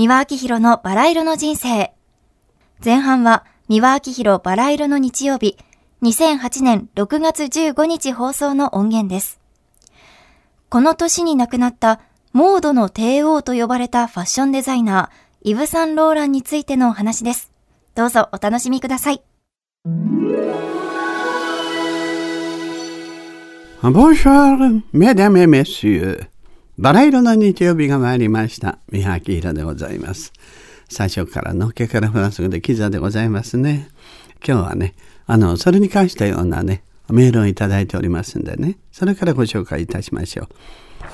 三輪明宏のバラ色の人生。前半は三輪明宏バラ色の日曜日、2008年6月15日放送の音源です。この年に亡くなったモードの帝王と呼ばれたファッションデザイナー、イヴ・サンローランについてのお話です。どうぞお楽しみください。Bonjour, mesdames et messieurs. バラ色の日曜日が参りました。三原明宏でございます。最初からのっけからフランス語でキザでございますね。今日はね、あの、それに関したようなね、メールをいただいておりますんでね、それからご紹介いたしましょう。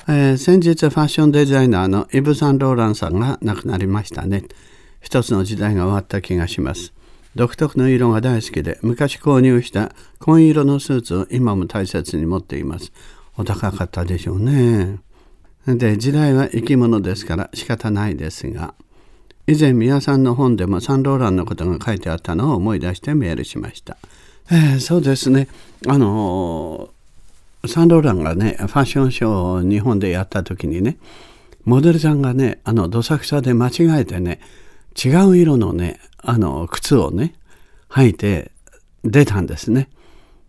えー、先日ファッションデザイナーのイブ・サンローランさんが亡くなりましたね。一つの時代が終わった気がします。独特の色が大好きで昔購入した紺色のスーツを今も大切に持っていますお高かったでしょうねで時代は生き物ですから仕方ないですが以前宮さんの本でもサンローランのことが書いてあったのを思い出してメールしました、えー、そうですねあのサンローランがねファッションショーを日本でやった時にねモデルさんがねあのどさくさで間違えてね違う色のねあの靴をね履いて出たんですね。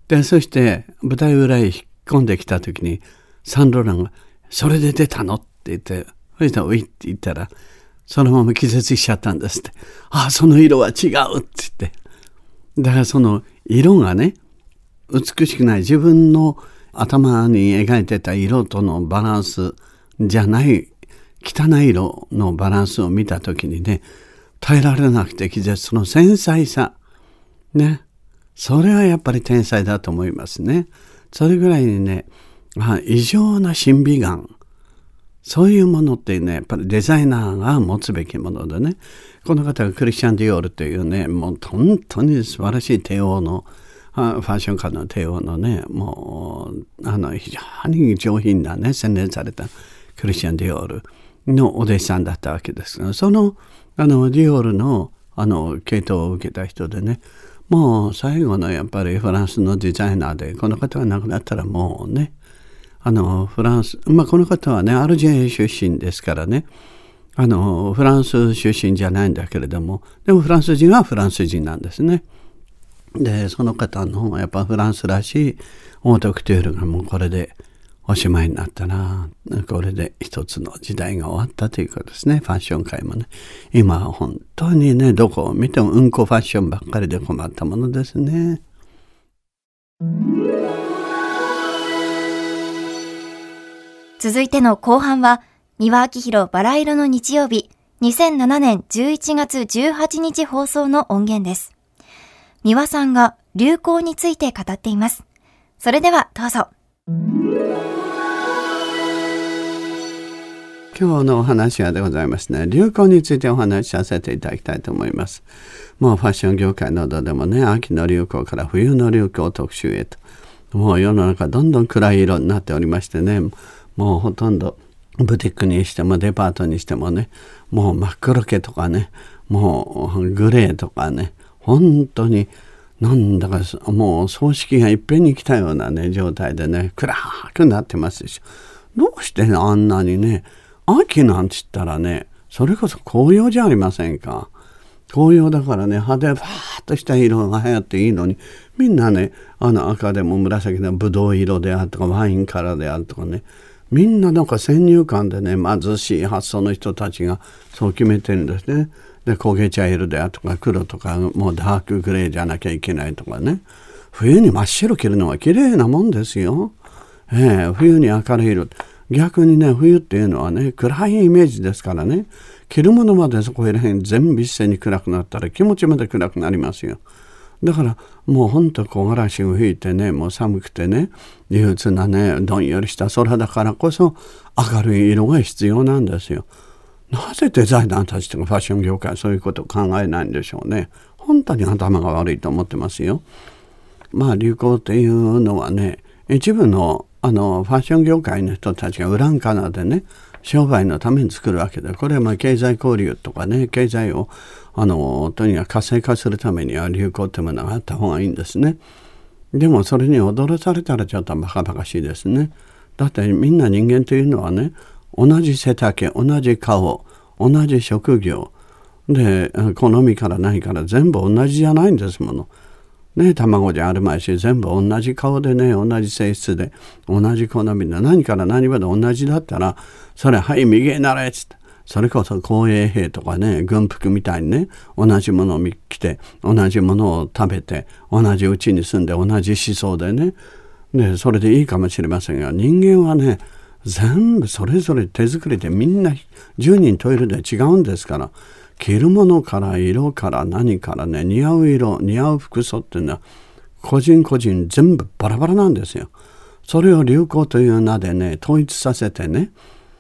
でそして舞台裏へ引っ込んできた時にサンローランが「それで出たの?」って言ってそしたら「ウィ」って言ったらそのまま気絶しちゃったんですって。ああその色は違うって言って。だからその色がね美しくない自分の頭に描いてた色とのバランスじゃない汚い色のバランスを見た時にね耐えられなくて気絶その繊細さねそれはやっぱり天才だと思いますねそれぐらいにね、あ、異常な審美眼。そういうものってねやっぱりデザイナーが持つべきものでね。この方がクリスチャン・ディオールというねもう本当に素晴らしい帝王のファッション界の帝王のねもうあの非常に上品なね洗練されたクリスチャン・ディオールのお弟子さんだったわけですがそのあのディオールのあの系統を受けた人でねもう最後のやっぱりフランスのデザイナーでこの方が亡くなったらもうねあのフランスまあこの方はねアルジェリア出身ですからね。あのフランス出身じゃないんだけれども。でもフランス人はフランス人なんですね。でその方のやっぱフランスらしいオートクチュールがもうこれでおしまいになったな。これで一つの時代が終わったということですね。ファッション界もね。今本当にねどこを見てもうんこファッションばっかりで困ったものですね。続いての後半は美輪明宏バラ色の日曜日2007年11月18日放送の音源です。三輪さんが流行について語っています。それではどうぞ。今日のお話はでございますね。流行についてお話しさせていただきたいと思います。もうファッション業界などでもね秋の流行から冬の流行特集へともう世の中どんどん暗い色になっておりましてね。もうほとんどブティックにしてもデパートにしてもねもう真っ黒系とかねもうグレーとかね本当になんだかもう葬式がいっぺんに来たようなね状態でね暗くなってますでしょ。どうしてあんなにね秋なんつったらねそれこそ紅葉じゃありませんか。紅葉だからね派手ファーッとした色が流行っていいのにみんなねあの赤でも紫でもブドウ色であるとかワインカラーであるとかねみんななんか先入観でね貧しい発想の人たちがそう決めてるんですね。で焦げ茶色であとか黒とかもうダークグレーじゃなきゃいけないとかね冬に真っ白着るのは綺麗なもんですよ。ええ、冬に明るい色逆にね冬っていうのはね暗いイメージですからね着るものまでそこら辺全部一斉に暗くなったら気持ちまで暗くなりますよ。だからもうほんと木枯らしを吹いてねもう寒くてね憂鬱なねどんよりした空だからこそ明るい色が必要なんですよ。なぜデザイナーたちとかファッション業界はそういうことを考えないんでしょうね。本当に頭が悪いと思ってますよ。まあ流行っていうのはね一部のあのファッション業界の人たちが裏側でね商売のために作るわけでこれはまあ経済交流とかね経済をあのとにかく活性化するためには流行ってものがあった方がいいんですね。でもそれに踊らされたらちょっとバカバカしいですね。だってみんな人間というのはね同じ背丈同じ顔同じ職業で好みから何から全部同じじゃないんですもの。ね、卵じゃあるまいし全部同じ顔でね同じ性質で同じ好みで何から何まで同じだったらそれはい右へなれっつってそれこそ公衛兵とかね軍服みたいにね同じものを着て同じものを食べて同じ家に住んで同じ思想でねでそれでいいかもしれませんが人間はね全部それぞれ手作りでみんな10人トイレで違うんですから着るものから色から何からね似合う色似合う服装っていうのは個人個人全部バラバラなんですよ。それを流行という名でね統一させてね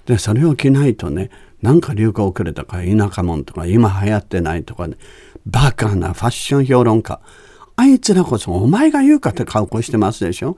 でそれを着ないとねなんか流行遅れとか田舎者とか今流行ってないとかねバカなファッション評論家あいつらこそお前が言うかって格好してますでしょ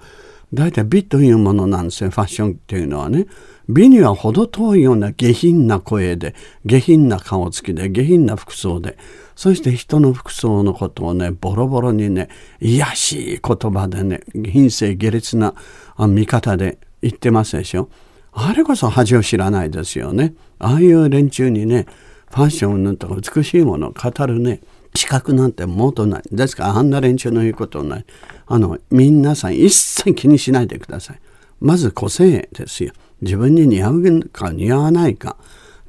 大体美というものなんですよファッションっていうのはね。美には程遠いような下品な声で下品な顔つきで下品な服装でそして人の服装のことをねボロボロにね癒しい言葉でね品性下劣な見方で言ってますでしょ。あれこそ恥を知らないですよね。ああいう連中にねファッションのとか美しいものを語るね資格なんてもとない。ですからあんな連中の言うことない。あの皆さん一切気にしないでください。まず個性ですよ。自分に似合うか似合わないか。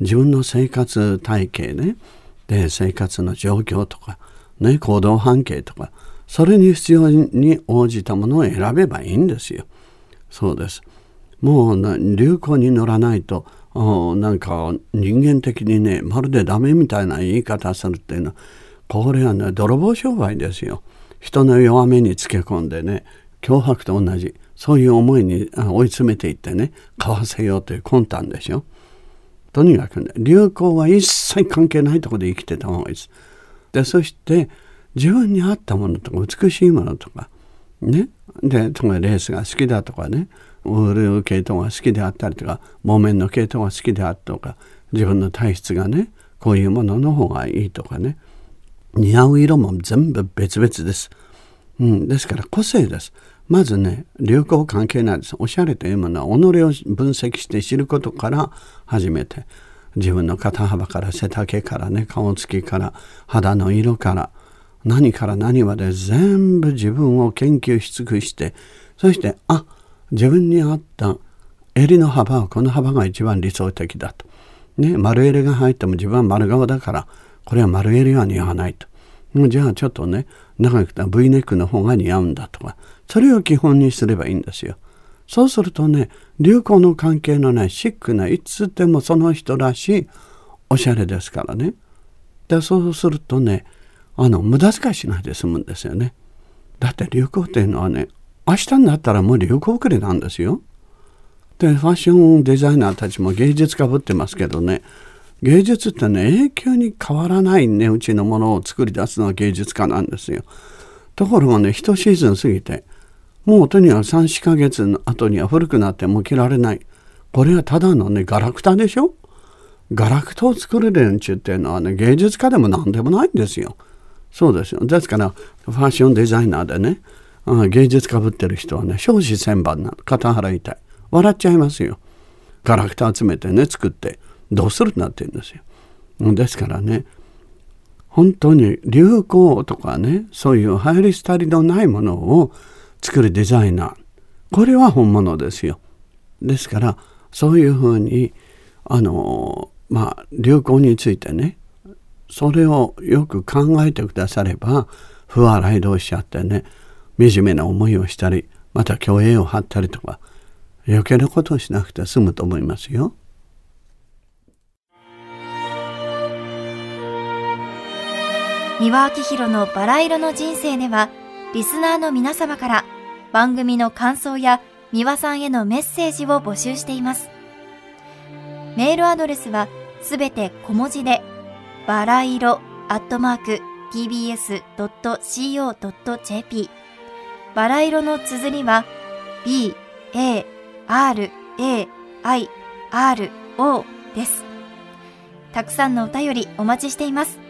自分の生活体系ね。で生活の状況とか、ね、行動半径とかそれに必要に応じたものを選べばいいんですよ。そうです。もう流行に乗らないとなんか人間的にねまるでダメみたいな言い方するっていうのはこれはね泥棒商売ですよ。人の弱めにつけ込んでね脅迫と同じそういう思いに追い詰めていってね買わせようという魂胆でしょとにかくね流行は一切関係ないとこで生きてた方がいいです。でそして自分に合ったものとか美しいものとかね。でとかレースが好きだとかねウール系統が好きであったりとか木綿の系統が好きであったとか自分の体質がねこういうものの方がいいとかね。似合う色も全部別々です、うん、ですから個性です。まずね流行関係ないです。おしゃれというものは己を分析して知ることから始めて自分の肩幅から背丈からね顔つきから肌の色から何から何まで全部自分を研究し尽くしてそしてあ自分に合った襟の幅はこの幅が一番理想的だと。ね、丸襟が入っても自分は丸顔だからこれは丸襟は似合わないと。じゃあちょっとね長くた V ネックの方が似合うんだとかそれを基本にすればいいんですよ。そうするとね流行の関係のないシックないつでもその人らしいおしゃれですからね。でそうするとねあの無駄遣いしないで済むんですよね。だって流行っていうのはね明日になったらもう流行遅れなんですよ。でファッションデザイナーたちも芸術家ぶってますけどね芸術ってね永久に変わらない値打ちのものを作り出すのは芸術家なんですよ。ところがね一シーズン過ぎてもうとにかく34ヶ月の後には古くなってもう着られない。これはただのね、ガラクタでしょ？ガラクタを作る連中っていうのはね、芸術家でも何でもないんですよ。そうですよ。ですから、ファッションデザイナーでね、芸術家ぶってる人はね、少子千万な肩払いたい。笑っちゃいますよ。ガラクタ集めてね、作って、どうするなって言うんですよ。ですからね、本当に流行とかね、そういう流行り廃りのないものを作るデザイナーこれは本物ですよ。ですからそういうふうにあのまあ流行についてねそれをよく考えてくだされば不笑い同士あってね惨めな思いをしたりまた虚栄を張ったりとか余計なことをしなくて済むと思いますよ。三輪明宏のバラ色の人生ではリスナーの皆様から番組の感想や三輪さんへのメッセージを募集しています。メールアドレスはすべて小文字で、バラ色アットマーク tbs.co.jp バラ色の綴りは b, a, r, a, i, r, o です。たくさんのお便りお待ちしています。